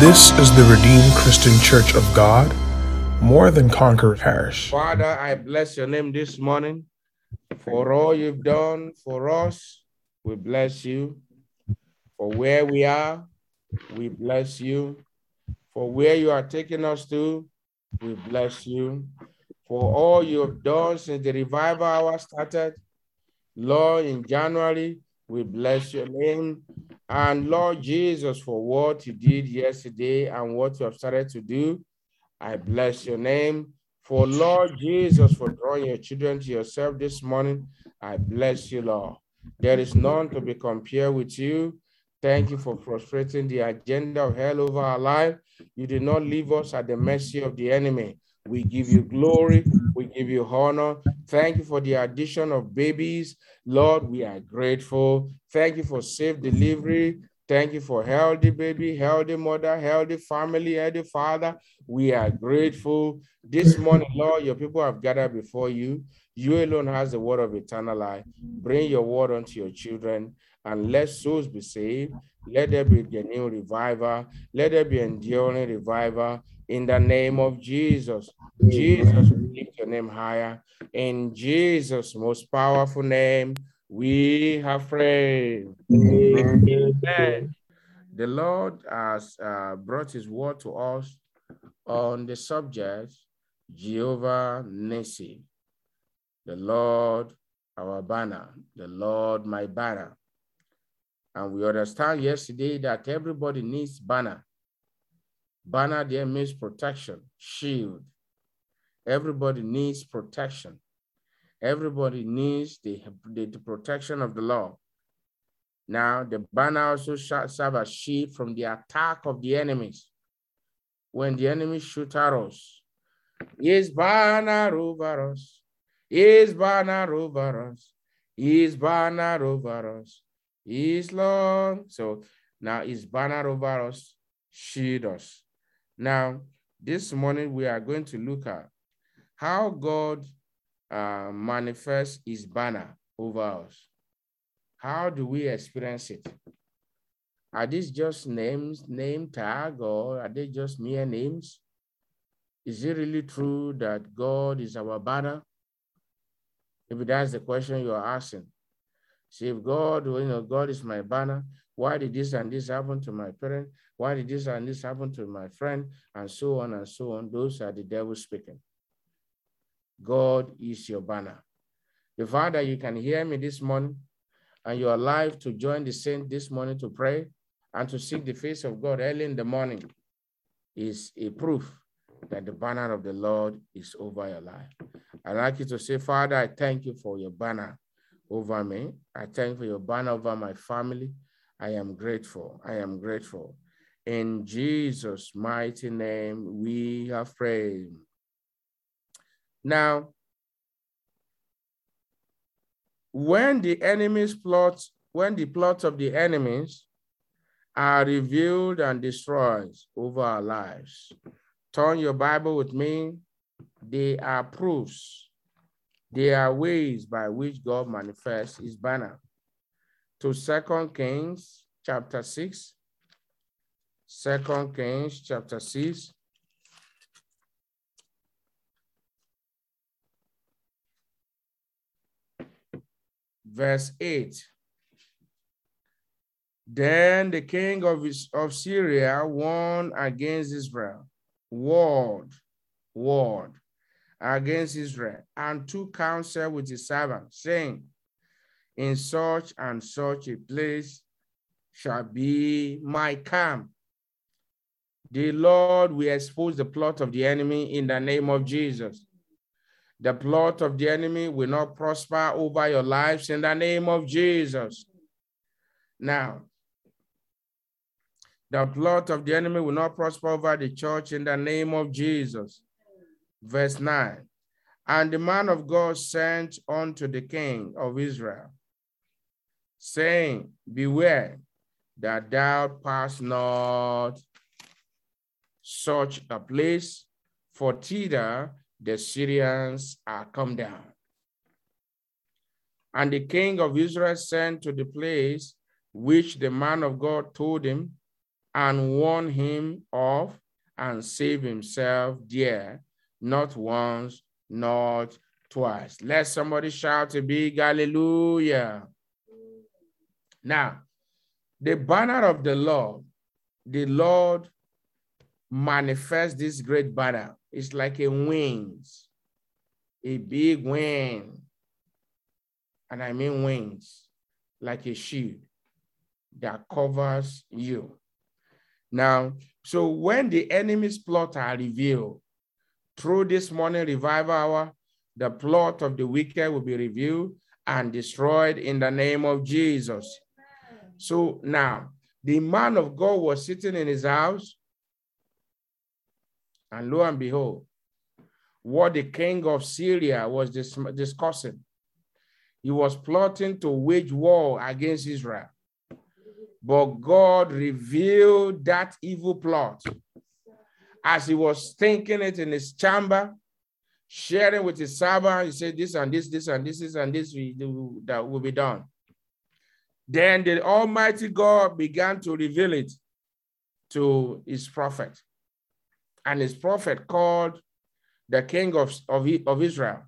This is the Redeemed Christian Church of God, more than conquer parish. Father, I bless your name this morning for all you've done for us. We bless you. For where we are, we bless you. For where you are taking us to, we bless you. For all you have done since the revival hour started, Lord, in January, we bless your name. And Lord Jesus, for what you did yesterday and what you have started to do, I bless your name. For Lord Jesus, for drawing your children to yourself this morning, I bless you, Lord. There is none to be compared with you. Thank you for frustrating the agenda of hell over our life. You did not leave us at the mercy of the enemy. We give you glory. We give you honor. Thank you for the addition of babies. Lord, we are grateful. Thank you for safe delivery. Thank you for healthy baby, healthy mother, healthy family, healthy father. We are grateful. This morning, Lord, your people have gathered before you. You alone has the word of eternal life. Bring your word unto your children and let souls be saved. Let there be a new revival. Let there be enduring revival in the name of Jesus. Jesus, we lift name higher. In Jesus' most powerful name, we have prayed. Amen. The Lord has uh, brought his word to us on the subject Jehovah Nissi, the Lord our banner, the Lord my banner. And we understand yesterday that everybody needs banner. Banner there means protection, shield. Everybody needs protection. Everybody needs the, the, the protection of the law. Now, the banner also serve as shield from the attack of the enemies. When the enemy shoot at us, his banner over us, his banner over us, his banner over us, his long. So now his banner over us, shield us. Now, this morning we are going to look at how God uh, manifests his banner over us. How do we experience it? Are these just names, name tag, or are they just mere names? Is it really true that God is our banner? If that's the question you're asking. See, if God, you know, God is my banner, why did this and this happen to my parent? Why did this and this happen to my friend? And so on and so on. Those are the devil speaking. God is your banner. The Father, you can hear me this morning and you're alive to join the saint this morning to pray and to seek the face of God early in the morning is a proof that the banner of the Lord is over your life. I'd like you to say, Father, I thank you for your banner over me. I thank you for your banner over my family. I am grateful. I am grateful. In Jesus' mighty name, we have prayed. Now, when the enemy's plots, when the plots of the enemies are revealed and destroyed over our lives, turn your Bible with me. They are proofs. They are ways by which God manifests his banner. To Second Kings chapter 6. Second Kings chapter 6. Verse 8. Then the king of, of Syria won against Israel, warred, warred against Israel, and took counsel with his servants, saying, In such and such a place shall be my camp. The Lord will expose the plot of the enemy in the name of Jesus. The plot of the enemy will not prosper over your lives in the name of Jesus. Now, the plot of the enemy will not prosper over the church in the name of Jesus. Verse 9. And the man of God sent unto the king of Israel, saying, Beware that thou pass not such a place, for thither the Syrians are come down. And the king of Israel sent to the place which the man of God told him, and warn him of and save himself there, not once, not twice. Let somebody shout a big hallelujah. Now, the banner of the Lord, the Lord manifests this great banner. It's like a wings, a big wing. And I mean wings, like a shield that covers you. Now, so when the enemy's plot are revealed through this morning revival hour, the plot of the wicked will be revealed and destroyed in the name of Jesus. So now, the man of God was sitting in his house, and lo and behold, what the king of Syria was dis discussing. He was plotting to wage war against Israel. But God revealed that evil plot as he was thinking it in his chamber, sharing with his servant. He said, This and this, this and this, this and this that will be done. Then the Almighty God began to reveal it to his prophet. And his prophet called the king of, of, of Israel,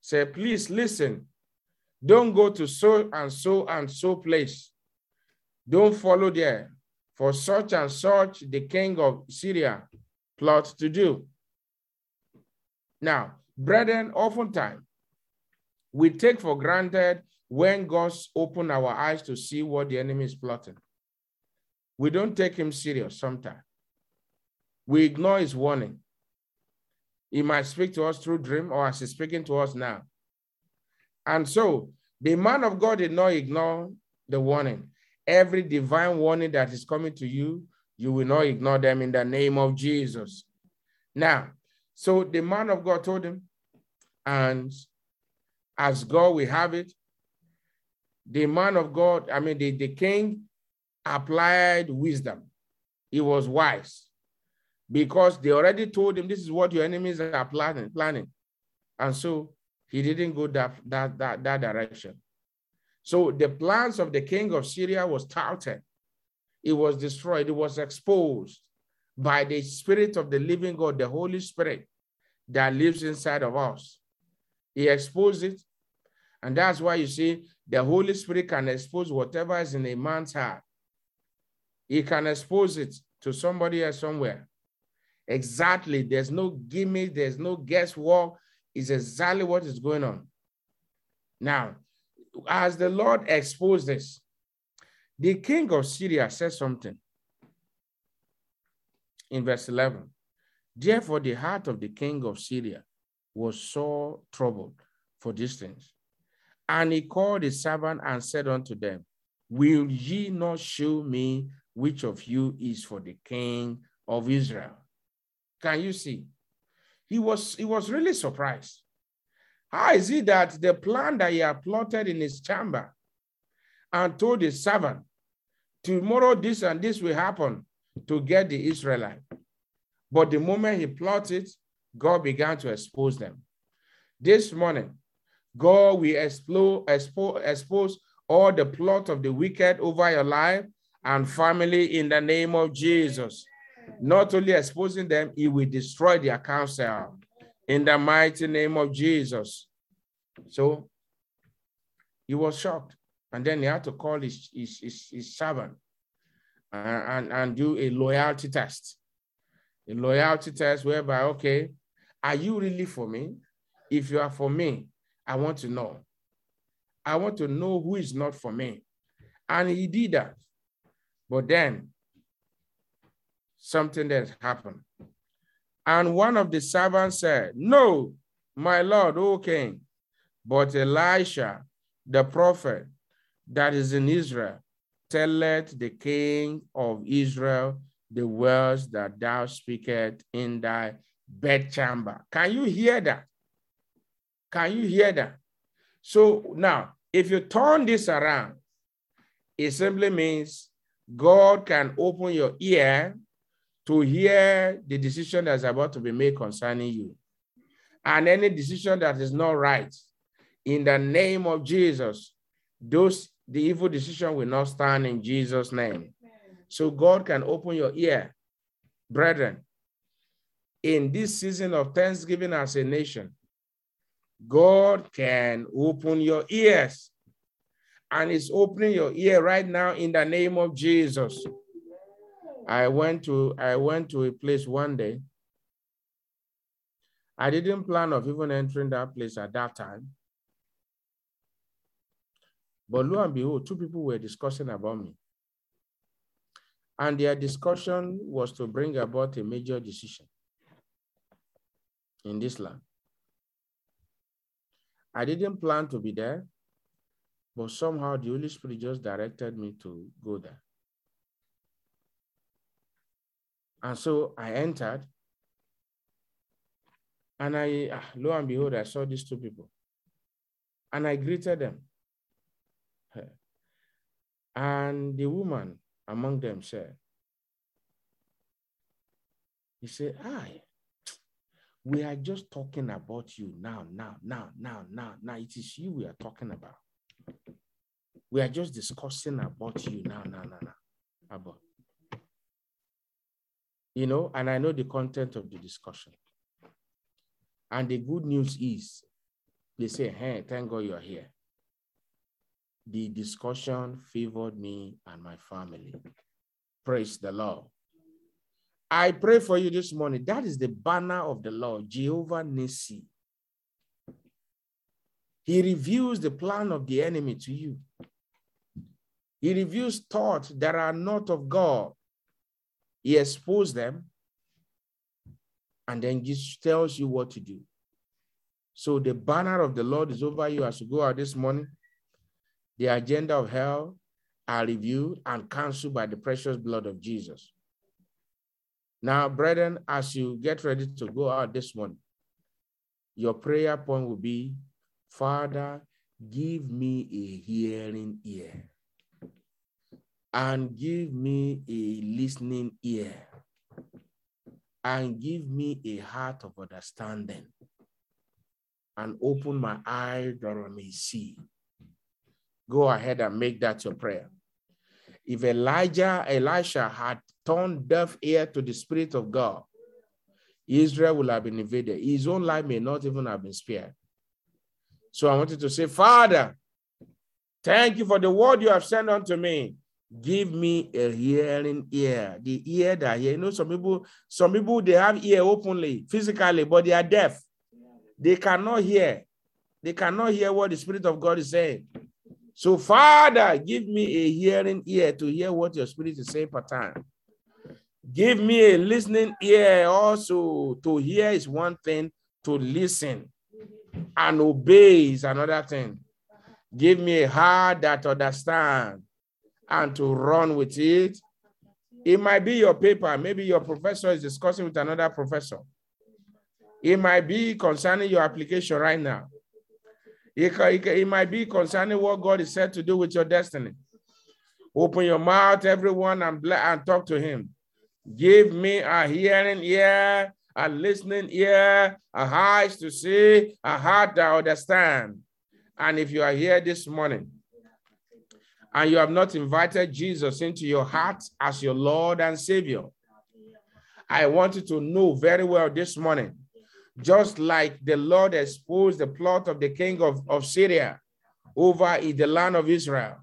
said, Please listen, don't go to so and so and so place. Don't follow there, for such and such the king of Syria plots to do. Now, brethren, oftentimes we take for granted when God's open our eyes to see what the enemy is plotting. We don't take him serious sometimes. We ignore his warning. He might speak to us through dream or as he's speaking to us now. And so the man of God did not ignore the warning every divine warning that is coming to you, you will not ignore them in the name of Jesus. Now, so the man of God told him, and as God we have it, the man of God, I mean, the, the king applied wisdom. He was wise because they already told him this is what your enemies are planning. planning. And so he didn't go that, that, that, that direction. So the plans of the king of Syria was thwarted. It was destroyed. It was exposed by the spirit of the living God, the Holy Spirit that lives inside of us. He exposed it. And that's why you see the Holy Spirit can expose whatever is in a man's heart. He can expose it to somebody else somewhere. Exactly. There's no gimmick, there's no guesswork. It's exactly what is going on. Now, as the Lord exposed this, the king of Syria said something in verse 11. Therefore, the heart of the king of Syria was so troubled for these things. And he called his servant and said unto them, Will ye not show me which of you is for the king of Israel? Can you see? He was, he was really surprised. How is it that the plan that he had plotted in his chamber and told his servant, tomorrow this and this will happen to get the Israelite. But the moment he plotted, God began to expose them. This morning, God will expose, expose, expose all the plot of the wicked over your life and family in the name of Jesus. Not only exposing them, he will destroy their counsel in the mighty name of Jesus. So he was shocked. And then he had to call his, his, his, his servant and, and, and do a loyalty test. A loyalty test whereby, okay, are you really for me? If you are for me, I want to know. I want to know who is not for me. And he did that. But then something that happened. And one of the servants said, No, my Lord, O king. But Elisha, the prophet that is in Israel, telleth the king of Israel the words that thou speakest in thy bedchamber. Can you hear that? Can you hear that? So now, if you turn this around, it simply means God can open your ear to hear the decision that's about to be made concerning you. And any decision that is not right, in the name of Jesus, those the evil decision will not stand in Jesus' name. So God can open your ear, brethren. In this season of Thanksgiving as a nation, God can open your ears. And it's opening your ear right now in the name of Jesus. I went to I went to a place one day. I didn't plan of even entering that place at that time. But lo and behold, two people were discussing about me. And their discussion was to bring about a major decision in this land. I didn't plan to be there, but somehow the Holy Spirit just directed me to go there. And so I entered, and I, ah, lo and behold, I saw these two people. And I greeted them. And the woman among them said, He said, I, we are just talking about you now, now, now, now, now, now. It is you we are talking about. We are just discussing about you now, now, now, now. About. You know, and I know the content of the discussion. And the good news is they say, hey, thank God you're here. The discussion favored me and my family. Praise the Lord. I pray for you this morning. That is the banner of the Lord, Jehovah Nissi. He reveals the plan of the enemy to you. He reveals thoughts that are not of God. He exposes them and then just tells you what to do. So the banner of the Lord is over you as you go out this morning. The agenda of hell are reviewed and cancelled by the precious blood of Jesus. Now, brethren, as you get ready to go out this morning, your prayer point will be, Father, give me a hearing ear and give me a listening ear and give me a heart of understanding and open my eyes that I may see. Go ahead and make that your prayer. If Elijah, Elisha had turned deaf ear to the Spirit of God, Israel will have been invaded. His own life may not even have been spared. So I wanted to say, Father, thank you for the word you have sent unto me. Give me a hearing ear, the ear that hear. You know, some people, some people they have ear openly, physically, but they are deaf. They cannot hear. They cannot hear what the Spirit of God is saying. So, Father, give me a hearing ear to hear what your Spirit is saying per time. Give me a listening ear also to hear is one thing, to listen and obey is another thing. Give me a heart that understand and to run with it. It might be your paper. Maybe your professor is discussing with another professor. It might be concerning your application right now. It, might be concerning what God is said to do with your destiny. Open your mouth, everyone, and, and talk to Him. Give me a hearing ear, a listening ear, a eyes to see, a heart to understand. And if you are here this morning and you have not invited Jesus into your heart as your Lord and Savior, I want you to know very well this morning, just like the Lord exposed the plot of the king of, of Syria over in the land of Israel,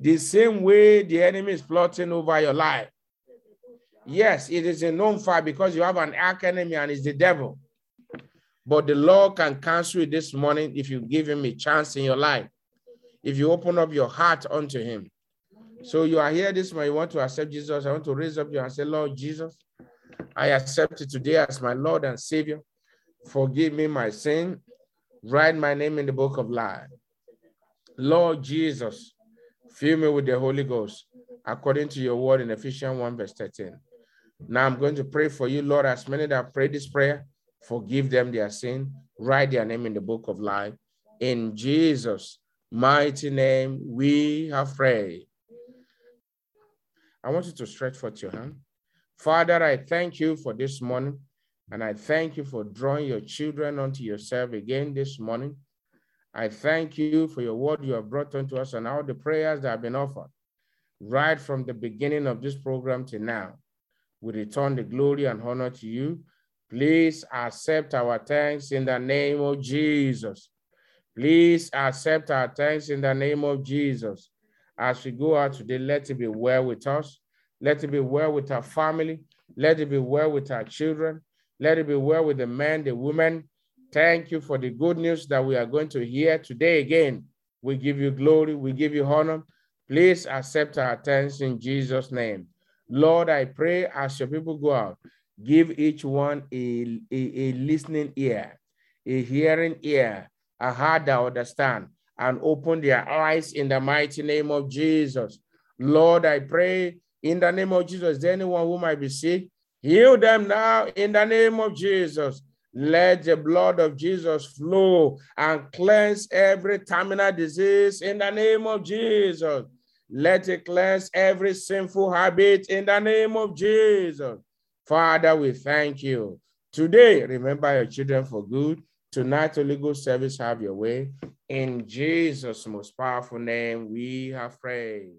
the same way the enemy is plotting over your life Yes, it is a known fact because you have an arch enemy and it's the devil. But the Lord can cancel it this morning if you give him a chance in your life. If you open up your heart unto him. So you are here this morning, you want to accept Jesus. I want to raise up your hand and say, Lord Jesus, I accept you today as my Lord and Savior. Forgive me my sin. Write my name in the book of life. Lord Jesus, fill me with the Holy Ghost according to your word in Ephesians 1, verse 13. Now I'm going to pray for you, Lord, as many that pray this prayer, forgive them their sin, write their name in the book of life. In Jesus' mighty name, we have prayed. I want you to stretch forth your hand. Father, I thank you for this morning, and I thank you for drawing your children unto yourself again this morning. I thank you for your word you have brought unto us and all the prayers that have been offered. right from the beginning of this program to now. We return the glory and honor to you. Please accept our thanks in the name of Jesus. Please accept our thanks in the name of Jesus. As we go out today, let it be well with us. Let it be well with our family. Let it be well with our children. Let it be well with the men, the women. Thank you for the good news that we are going to hear today again. We give you glory. We give you honor. Please accept our thanks in Jesus' name. Lord, I pray as your people go out, give each one a, a, a listening ear, a hearing ear, a heart to understand, and open their eyes in the mighty name of Jesus. Lord, I pray in the name of Jesus, anyone who might be sick? Heal them now in the name of Jesus. Let the blood of Jesus flow and cleanse every terminal disease in the name of Jesus. Let it cleanse every sinful habit in the name of Jesus. Father, we thank you. Today, remember your children for good. Tonight, the legal service, have your way. In Jesus' most powerful name, we have prayed.